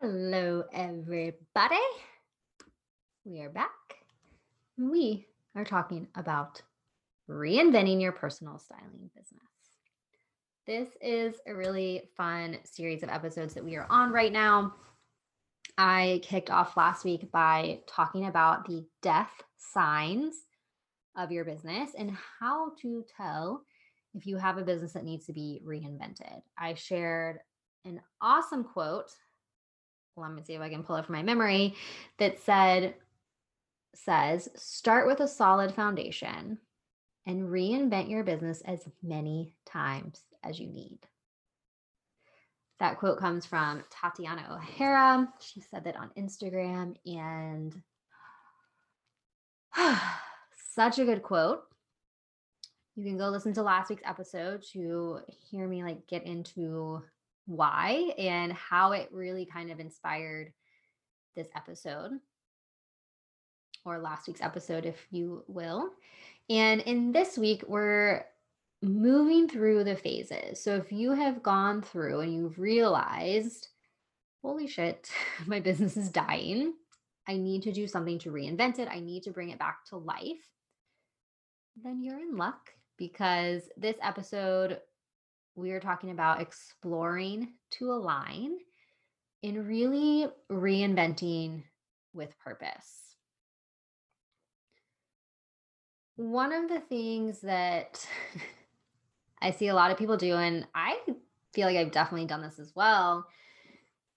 Hello, everybody. We are back. We are talking about reinventing your personal styling business. This is a really fun series of episodes that we are on right now. I kicked off last week by talking about the death signs of your business and how to tell if you have a business that needs to be reinvented. I shared an awesome quote. Let me see if I can pull it from my memory that said, says, start with a solid foundation and reinvent your business as many times as you need. That quote comes from Tatiana O'Hara. She said that on Instagram and such a good quote. You can go listen to last week's episode to hear me like get into why and how it really kind of inspired this episode or last week's episode, if you will. And in this week, we're moving through the phases. So if you have gone through and you've realized, holy shit, my business is dying, I need to do something to reinvent it, I need to bring it back to life, then you're in luck because this episode, we are talking about exploring to align and really reinventing with purpose. One of the things that I see a lot of people do, and I feel like I've definitely done this as well,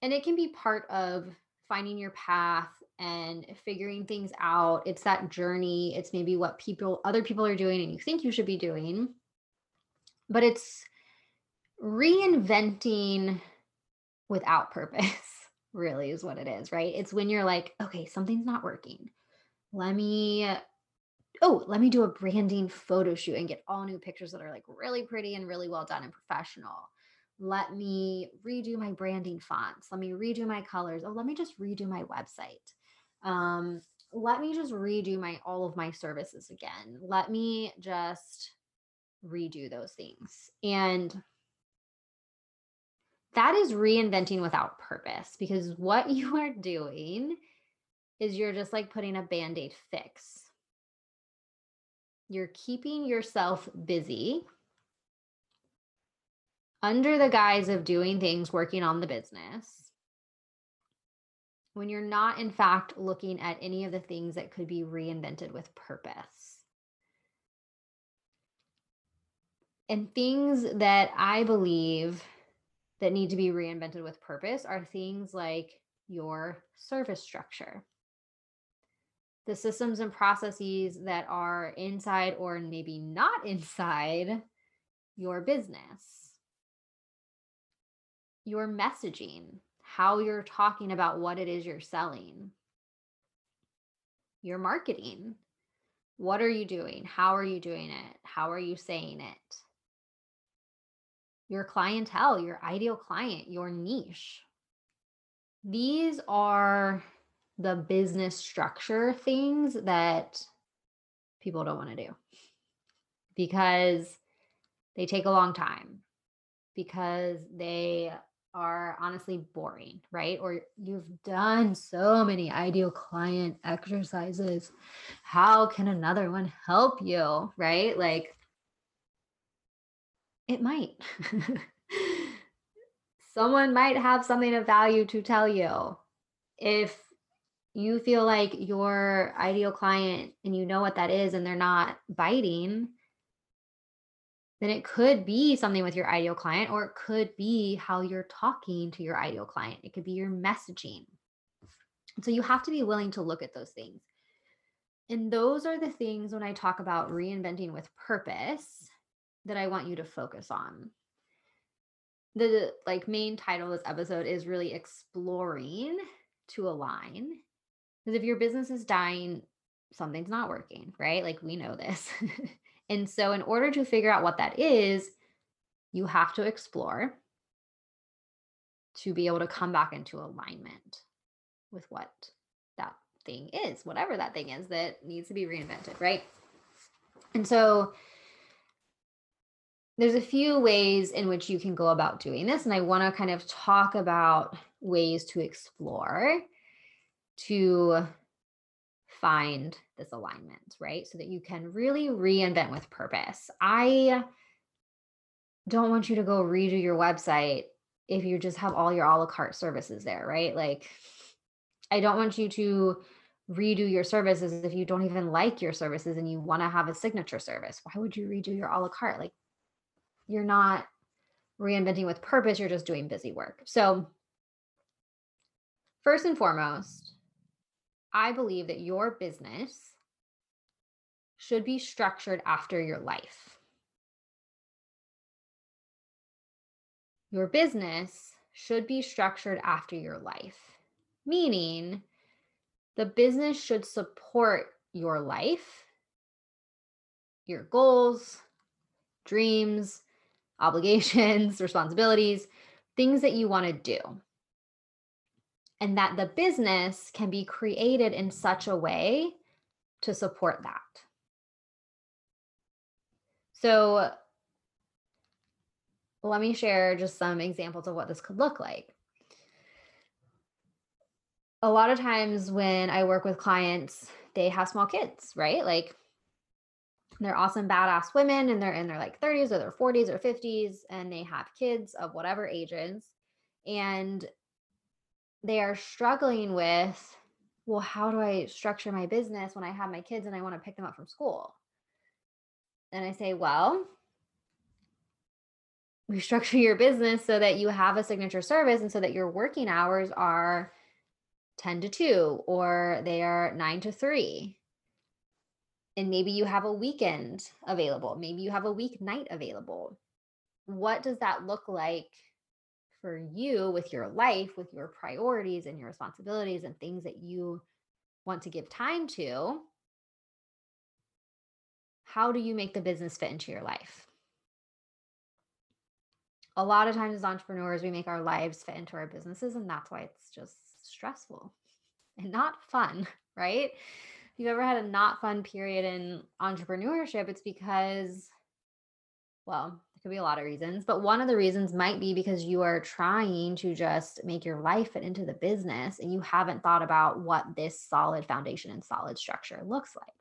and it can be part of finding your path and figuring things out. It's that journey. It's maybe what people, other people are doing and you think you should be doing. But it's reinventing without purpose, really, is what it is, right? It's when you're like, okay, something's not working. Let me, oh, let me do a branding photo shoot and get all new pictures that are like really pretty and really well done and professional let me redo my branding fonts let me redo my colors oh let me just redo my website um, let me just redo my all of my services again. Let me just redo those things. And that is reinventing without purpose because what you are doing is you're just like putting a band aid fix. You're keeping yourself busy under the guise of doing things, working on the business when you're not, in fact, looking at any of the things that could be reinvented with purpose. And things that I believe that need to be reinvented with purpose are things like your service structure, the systems and processes that are inside or maybe not inside your business, your messaging, how you're talking about what it is you're selling, your marketing. What are you doing? How are you doing it? How are you saying it? Your clientele, your ideal client, your niche. These are the business structure things that people don't want to do because they take a long time, because they are honestly boring, right? Or you've done so many ideal client exercises. How can another one help you, right? Like it might. Someone might have something of value to tell you. If you feel like your ideal client and you know what that is and they're not biting, then it could be something with your ideal client, or it could be how you're talking to your ideal client. It could be your messaging. so you have to be willing to look at those things. And those are the things when I talk about reinventing with purpose that I want you to focus on. The like main title of this episode is really exploring to align. Because if your business is dying, something's not working, right? Like we know this. And so, in order to figure out what that is, you have to explore to be able to come back into alignment with what that thing is, whatever that thing is that needs to be reinvented, right? And so, there's a few ways in which you can go about doing this. And I want to kind of talk about ways to explore to find this alignment, right? So that you can really reinvent with purpose. I don't want you to go redo your website if you just have all your a la carte services there, right? Like, I don't want you to redo your services if you don't even like your services and you want to have a signature service. Why would you redo your a la carte? Like, you're not reinventing with purpose, you're just doing busy work. So, first and foremost, I believe that your business should be structured after your life. Your business should be structured after your life, meaning the business should support your life, your goals, dreams, obligations, responsibilities, things that you want to do. And that the business can be created in such a way to support that. So, let me share just some examples of what this could look like. A lot of times when I work with clients, they have small kids, right? Like they're awesome badass women and they're in their like 30s or their 40s or 50s and they have kids of whatever ages. And they are struggling with well how do i structure my business when i have my kids and i want to pick them up from school? And i say well restructure your business so that you have a signature service and so that your working hours are 10 to 2 or they are 9 to 3 and maybe you have a weekend available maybe you have a weeknight available. What does that look like for you with your life with your priorities and your responsibilities and things that you want to give time to? How do you make the business fit into your life? A lot of times as entrepreneurs we make our lives fit into our businesses and that's why it's just stressful and not fun right you've ever had a not fun period in entrepreneurship, it's because, well, there could be a lot of reasons, but one of the reasons might be because you are trying to just make your life fit into the business and you haven't thought about what this solid foundation and solid structure looks like.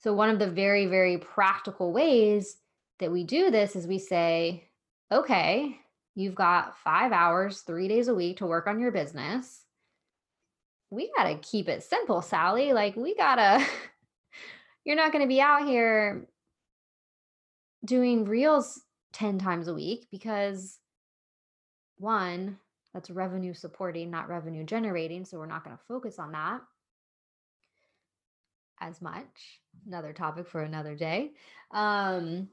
So, one of the very, very practical ways that we do this is we say, okay, you've got five hours, three days a week to work on your business we got to keep it simple, Sally. Like, we got to, you're not going to be out here doing reels 10 times a week because one, that's revenue supporting, not revenue generating. So we're not going to focus on that as much. Another topic for another day. Um,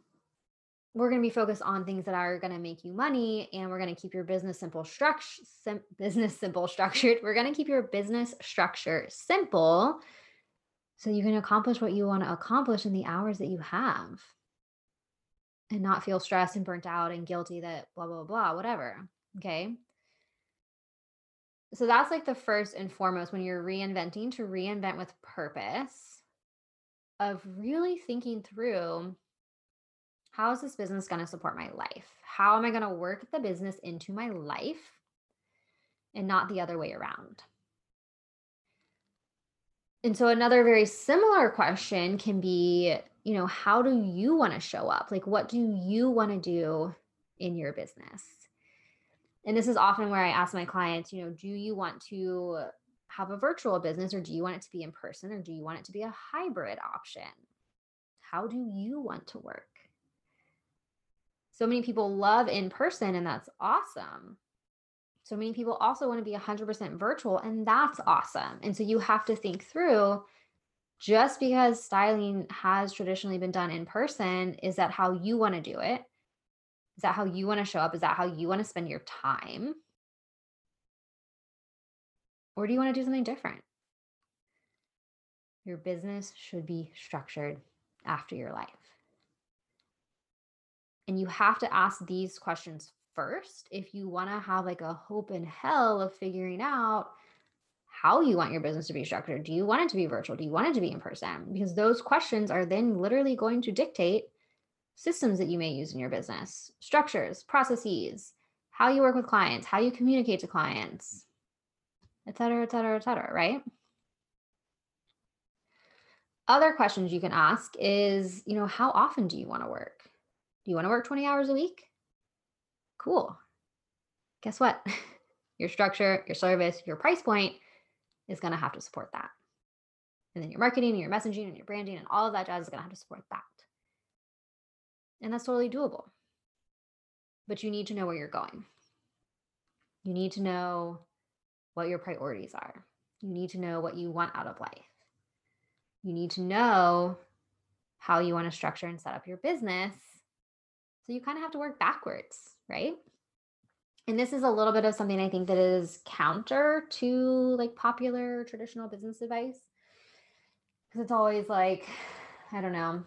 we're going to be focused on things that are going to make you money and we're going to keep your business simple structure sim- business simple structured. We're going to keep your business structure simple so you can accomplish what you want to accomplish in the hours that you have. And not feel stressed and burnt out and guilty that blah blah blah whatever okay? So that's like the first and foremost when you're reinventing to reinvent with purpose of really thinking through how is this business going to support my life? How am I going to work the business into my life and not the other way around? And so, another very similar question can be, you know, how do you want to show up? Like, what do you want to do in your business? And this is often where I ask my clients, you know, do you want to have a virtual business or do you want it to be in person or do you want it to be a hybrid option? How do you want to work? So many people love in person, and that's awesome. So many people also want to be 100% virtual, and that's awesome. And so you have to think through just because styling has traditionally been done in person, is that how you want to do it? Is that how you want to show up? Is that how you want to spend your time? Or do you want to do something different? Your business should be structured after your life. And you have to ask these questions first if you want to have like a hope in hell of figuring out how you want your business to be structured. Do you want it to be virtual? Do you want it to be in person? Because those questions are then literally going to dictate systems that you may use in your business, structures, processes, how you work with clients, how you communicate to clients, et cetera, et cetera, et cetera, right? Other questions you can ask is, you know, how often do you want to work? Do you want to work 20 hours a week? Cool. Guess what? Your structure, your service, your price point is going to have to support that. And then your marketing and your messaging and your branding and all of that jazz is going to have to support that. And that's totally doable. But you need to know where you're going. You need to know what your priorities are. You need to know what you want out of life. You need to know how you want to structure and set up your business. So you kind of have to work backwards, right? And this is a little bit of something I think that is counter to like popular traditional business advice. Because it's always like, I don't know,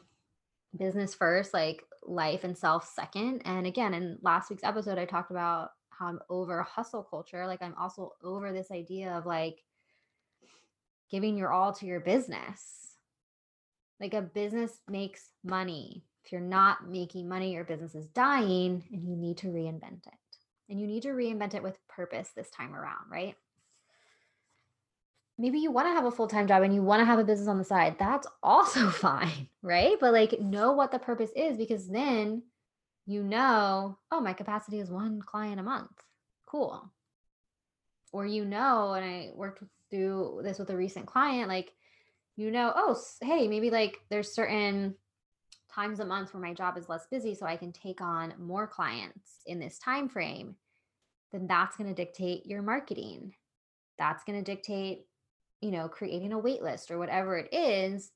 business first, like life and self second. And again, in last week's episode, I talked about how I'm over hustle culture. Like I'm also over this idea of like giving your all to your business. Like a business makes money. If you're not making money, your business is dying and you need to reinvent it. And you need to reinvent it with purpose this time around, right? maybe you want to have a full-time job and you want to have a business on the side that's also fine right but like know what the purpose is because then you know oh my capacity is one client a month cool or you know and i worked through this with a recent client like you know oh hey maybe like there's certain times a month where my job is less busy so i can take on more clients in this time frame then that's going to dictate your marketing that's going to dictate you know, creating a wait list or whatever it is.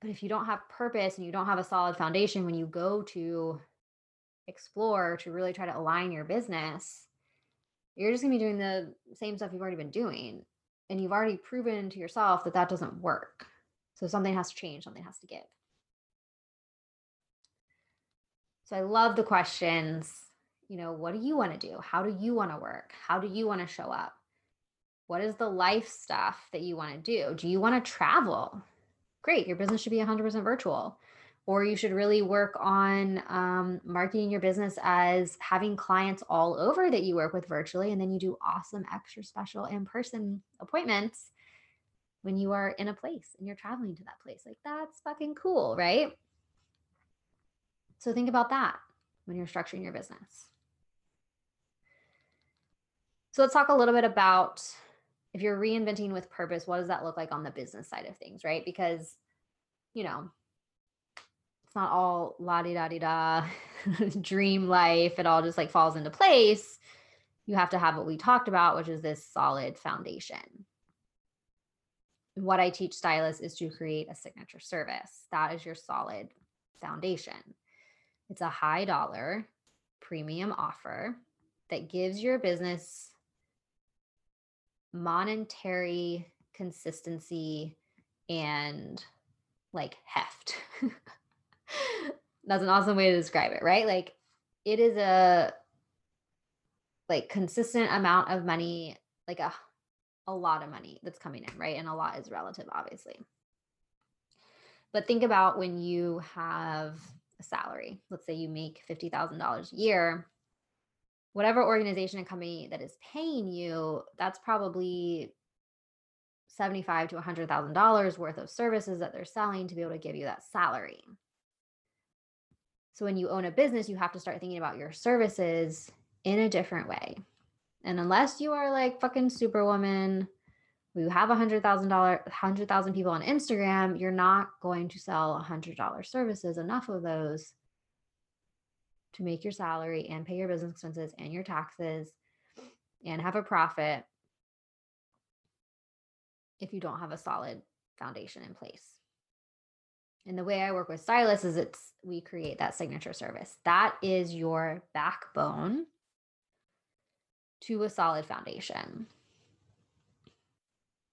But if you don't have purpose and you don't have a solid foundation when you go to explore to really try to align your business, you're just going to be doing the same stuff you've already been doing. And you've already proven to yourself that that doesn't work. So something has to change, something has to give. I love the questions. You know, what do you want to do? How do you want to work? How do you want to show up? What is the life stuff that you want to do? Do you want to travel? Great, your business should be 100% virtual. Or you should really work on um, marketing your business as having clients all over that you work with virtually. And then you do awesome, extra special in person appointments when you are in a place and you're traveling to that place. Like, that's fucking cool, right? So think about that when you're structuring your business. So let's talk a little bit about if you're reinventing with purpose, what does that look like on the business side of things, right? Because, you know, it's not all la di da di da dream life. It all just like falls into place. You have to have what we talked about, which is this solid foundation. What I teach stylists is to create a signature service. That is your solid foundation. It's a high dollar premium offer that gives your business monetary consistency and like heft. That's an awesome way to describe it, right? Like it is a like consistent amount of money, like a a lot of money that's coming in, right? And a lot is relative, obviously. But think about when you have salary. Let's say you make $50,000 a year whatever organization and company that is paying you, that's probably seventy-five to hundred thousand dollars worth of services that they're selling to be able to give you that salary. So when you own a business, you have to start thinking about your services in a different way. And unless you are like fucking superwoman, you have a hundred thousand dollar hundred thousand people on Instagram, you're not going to sell a hundred dollar services, enough of those to make your salary and pay your business expenses and your taxes and have a profit if you don't have a solid foundation in place. And the way I work with stylists is it's we create that signature service. That is your backbone to a solid foundation.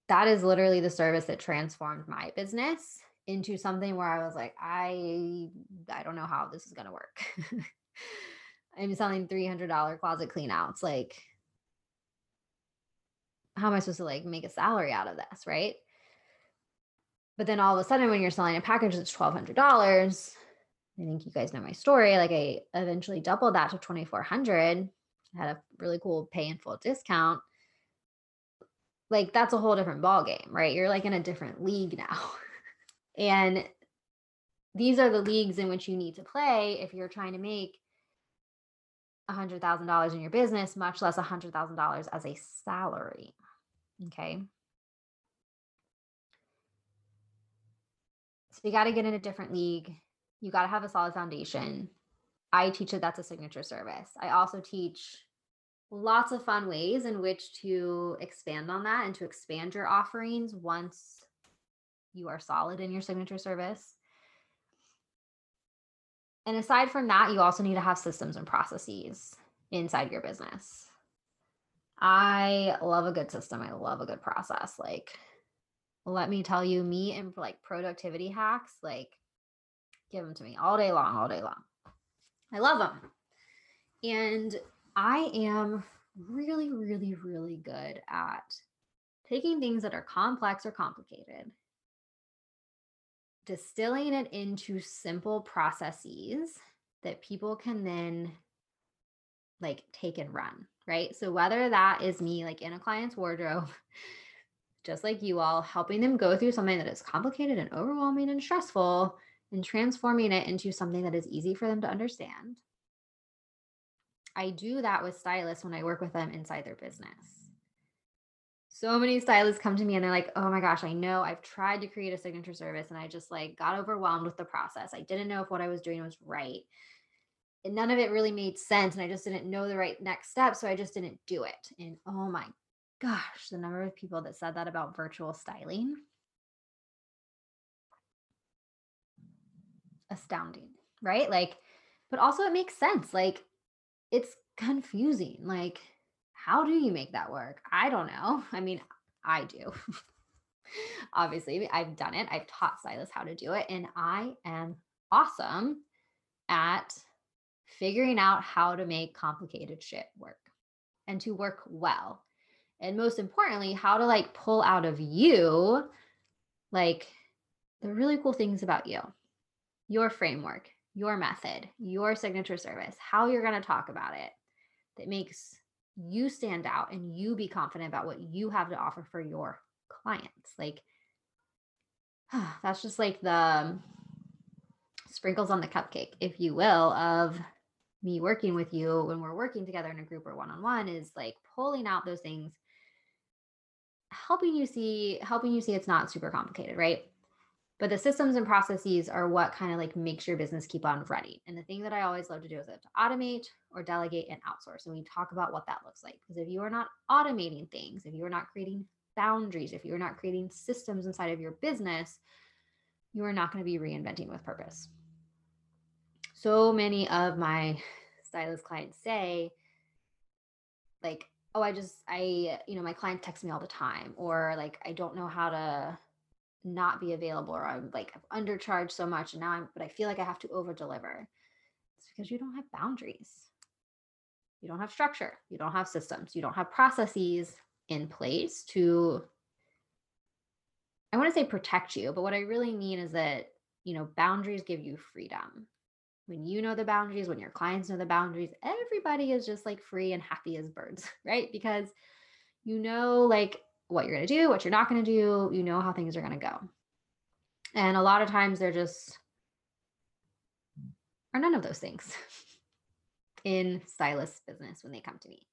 That is literally the service that transformed my business into something where I was like, I I don't know how this is to work. I'm selling $300 closet cleanouts. Like, how am I supposed to like make a salary out of this? Right. But then all of a sudden, when you're selling a package that's $1,200, I think you guys know my story. Like I eventually doubled that to 2400. I had a really cool pay in full discount. Like that's a whole different ball game, right? You're like in a different league now. and these are the leagues in which you need to play if you're trying to make $100,000 in your business, much less $100,000 as a salary. Okay. So you got to get in a different league. You got to have a solid foundation. I teach that that's a signature service. I also teach lots of fun ways in which to expand on that and to expand your offerings once you are solid in your signature service. And aside from that, you also need to have systems and processes inside your business. I love a good system. I love a good process. Like, let me tell you, me and like productivity hacks, like, give them to me all day long, all day long. I love them. And I am really, really, really good at taking things that are complex or complicated distilling it into simple processes that people can then like take and run, right? So whether that is me like in a client's wardrobe, just like you all, helping them go through something that is complicated and overwhelming and stressful and transforming it into something that is easy for them to understand. I do that with stylists when I work with them inside their business so many stylists come to me and they're like, oh my gosh, I know I've tried to create a signature service and I just like got overwhelmed with the process. I didn't know if what I was doing was right. And none of it really made sense. And I just didn't know the right next step. So I just didn't do it. And oh my gosh, the number of people that said that about virtual styling. Astounding, right? Like, but also it makes sense. Like, it's confusing. Like, how do you make that work? I don't know. I mean, I do. Obviously, I've done it. I've taught stylists how to do it, and I am awesome at figuring out how to make complicated shit work and to work well. And most importantly, how to like pull out of you like the really cool things about you, your framework, your method, your signature service, how you're going to talk about it that makes you stand out and you be confident about what you have to offer for your clients. Like, that's just like the sprinkles on the cupcake, if you will, of me working with you when we're working together in a group or one on one is like pulling out those things helping you see helping you see it's not super complicated right but the systems and processes are what kind of like makes your business keep on running. And the thing that I always love to do is to automate or delegate and outsource. And we talk about what that looks like. Because if you are not automating things, if you are not creating boundaries, if you are not creating systems inside of your business, you are not going to be reinventing with purpose. So many of my stylist clients say, like, oh, I just, I, you know, my client texts me all the time, or like, I don't know how to not be available or I'm like I've undercharged so much and now I'm but I feel like I have to over deliver. It's because you don't have boundaries. You don't have structure. You don't have systems. You don't have processes in place to I want to say protect you, but what I really mean is that, you know, boundaries give you freedom. When you know the boundaries, when your clients know the boundaries, everybody is just like free and happy as birds, right? Because you know like what you're going to do, what you're not going to do. You know how things are going to go. And a lot of times they're just are none of those things in stylist business when they come to me.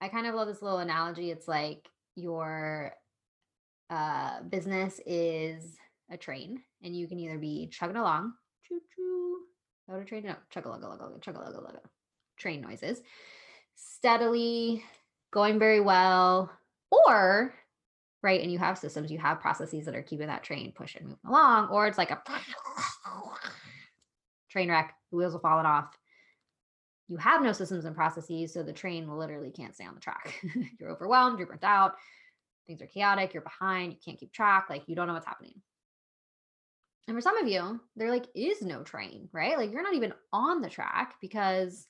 I kind of love this little analogy. It's like your uh, business is a train, and you can either be chugging along, choo choo, go to train, no, chug a lug a lug chug a lug a lug, train noises, steadily going very well, or right and you have systems you have processes that are keeping that train pushing moving along or it's like a train wreck the wheels are falling off. You have no systems and processes so the train literally can't stay on the track. You're overwhelmed you're burnt out things are chaotic you're behind you can't keep track like you don't know what's happening. And for some of you there like is no train right? Like you're not even on the track because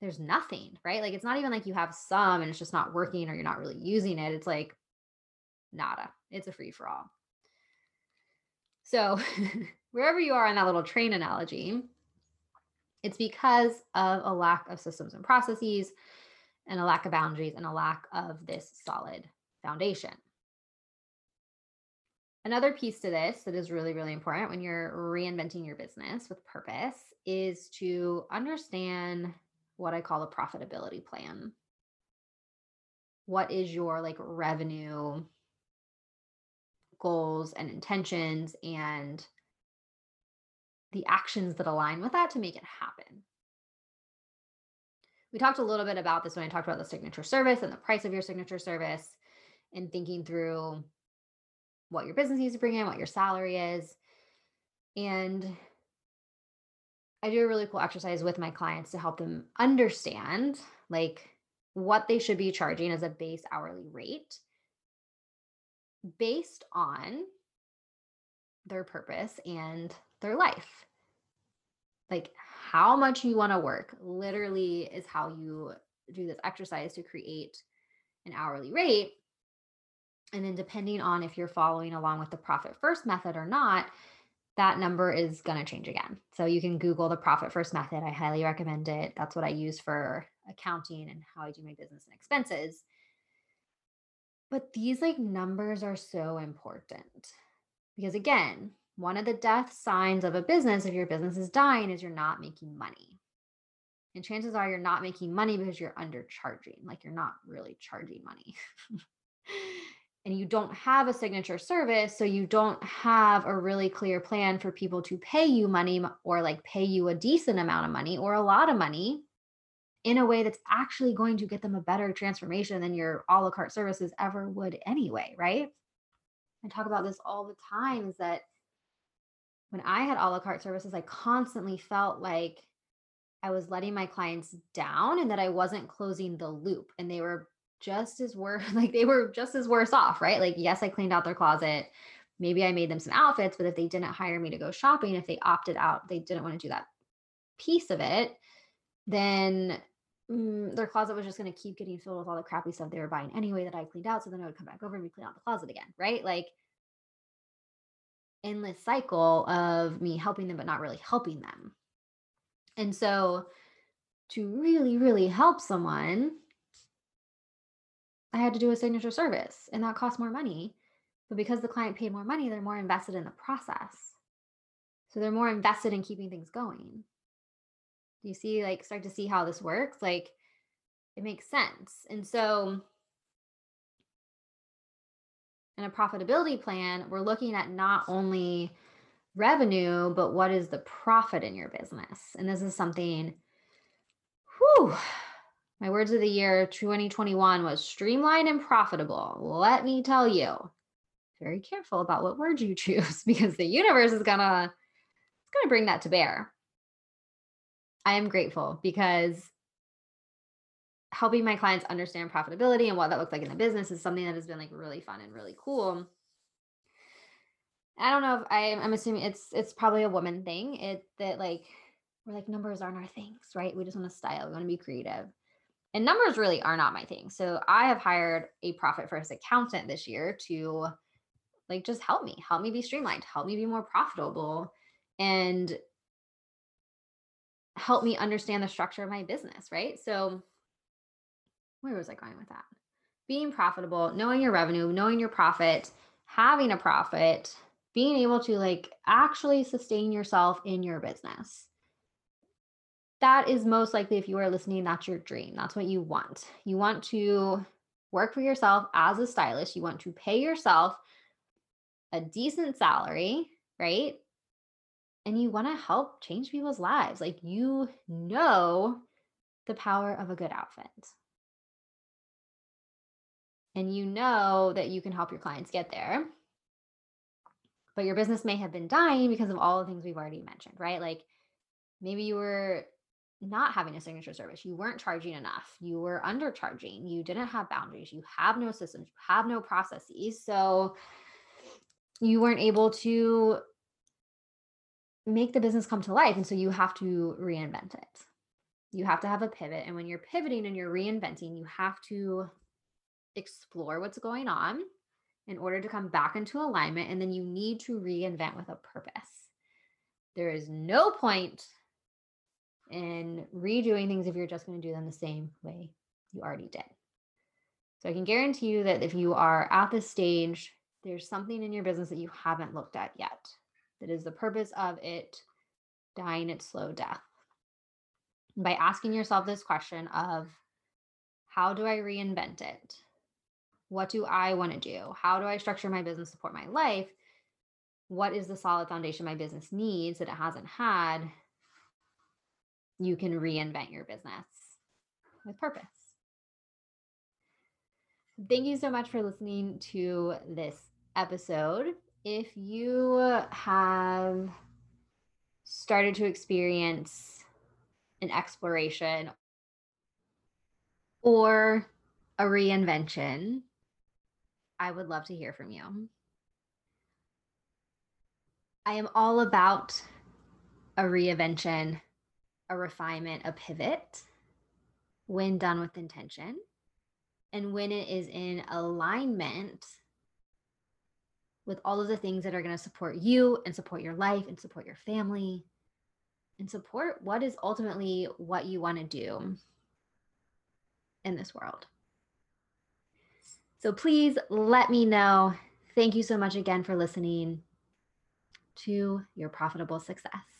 there's nothing, right? Like it's not even like you have some and it's just not working or you're not really using it. It's like nada. It's a free for all. So, wherever you are in that little train analogy, it's because of a lack of systems and processes and a lack of boundaries and a lack of this solid foundation. Another piece to this that is really, really important when you're reinventing your business with purpose is to understand what I call a profitability plan. What is your like revenue goals and intentions and the actions that align with that to make it happen? We talked a little bit about this when I talked about the signature service and the price of your signature service and thinking through what your business needs to bring in, what your salary is. And I do a really cool exercise with my clients to help them understand like what they should be charging as a base hourly rate based on their purpose and their life. Like how much you want to work literally is how you do this exercise to create an hourly rate. And then, depending on if you're following along with the profit first method or not, that number is going to change again. So, you can Google the profit first method. I highly recommend it. That's what I use for accounting and how I do my business and expenses. But these like numbers are so important because, again, one of the death signs of a business, if your business is dying, is you're not making money. And chances are you're not making money because you're undercharging, like you're not really charging money. and you don't have a signature service, so you don't have a really clear plan for people to pay you money or like pay you a decent amount of money or a lot of money in a way that's actually going to get them a better transformation than your a la carte services ever would anyway, right? I talk about this all the time is that when I had a la carte services, I constantly felt like I was letting my clients down and that I wasn't closing the loop and they were just as worse like they were just as worse off, right? Like yes, I cleaned out their closet. Maybe I made them some outfits, but if they didn't hire me to go shopping, if they opted out, they didn't want to do that piece of it, then mm, their closet was just going to keep getting filled with all the crappy stuff they were buying anyway that I cleaned out. So then I would come back over and we clean out the closet again, right? Like endless cycle of me helping them but not really helping them. And so to really really help someone I had to do a signature service and that cost more money. But because the client paid more money, they're more invested in the process. So they're more invested in keeping things going. Do you see like start to see how this works? Like it makes sense. And so in a profitability plan, we're looking at not only revenue, but what is the profit in your business? And this is something, whew, my words of the year 2021 was streamlined and profitable. Let me tell you, very careful about what words you choose because the universe is gonna, it's gonna bring that to bear. I am grateful because helping my clients understand profitability and what that looks like in the business is something that has been like really fun and really cool. I don't know if I, I'm assuming it's it's probably a woman thing. It that like we're like numbers aren't our things, right? We just want to style. We want to be creative, and numbers really are not my thing. So I have hired a profit first accountant this year to like just help me, help me be streamlined, help me be more profitable, and help me understand the structure of my business, right? So where was I going with that? Being profitable, knowing your revenue, knowing your profit, having a profit, being able to like actually sustain yourself in your business. That is most likely if you are listening, that's your dream. That's what you want. You want to work for yourself as a stylist. You want to pay yourself a decent salary, right? And you want to help change people's lives. Like you know the power of a good outfit and you know that you can help your clients get there. But your business may have been dying because of all the things we've already mentioned, right? Like maybe you were not having a signature service, you weren't charging enough, you were undercharging, you didn't have boundaries, you have no systems, you have no processes. So you weren't able to make the business come to life. And so you have to reinvent it. You have to have a pivot. And when you're pivoting and you're reinventing, you have to explore what's going on in order to come back into alignment. And then you need to reinvent with a purpose. there is no point in redoing things if you're just going to do them the same way you already did. So I can guarantee you that if you are at this stage, there's something in your business that you haven't looked at yet. That is the purpose of it dying its slow death. By asking yourself this question of how do I reinvent it? What do I want to do? How do I structure my business, support my life? What is the solid foundation my business needs that it hasn't had? You can reinvent your business with purpose. Thank you so much for listening to this episode. If you have started to experience an exploration or a reinvention, I would love to hear from you. I am all about a reinvention, a refinement, a pivot when done with intention and when it is in alignment with all of the things that are going to support you and support your life and support your family and support what is ultimately what you want to do in this world. So please let me know. Thank you so much again for listening to your profitable success.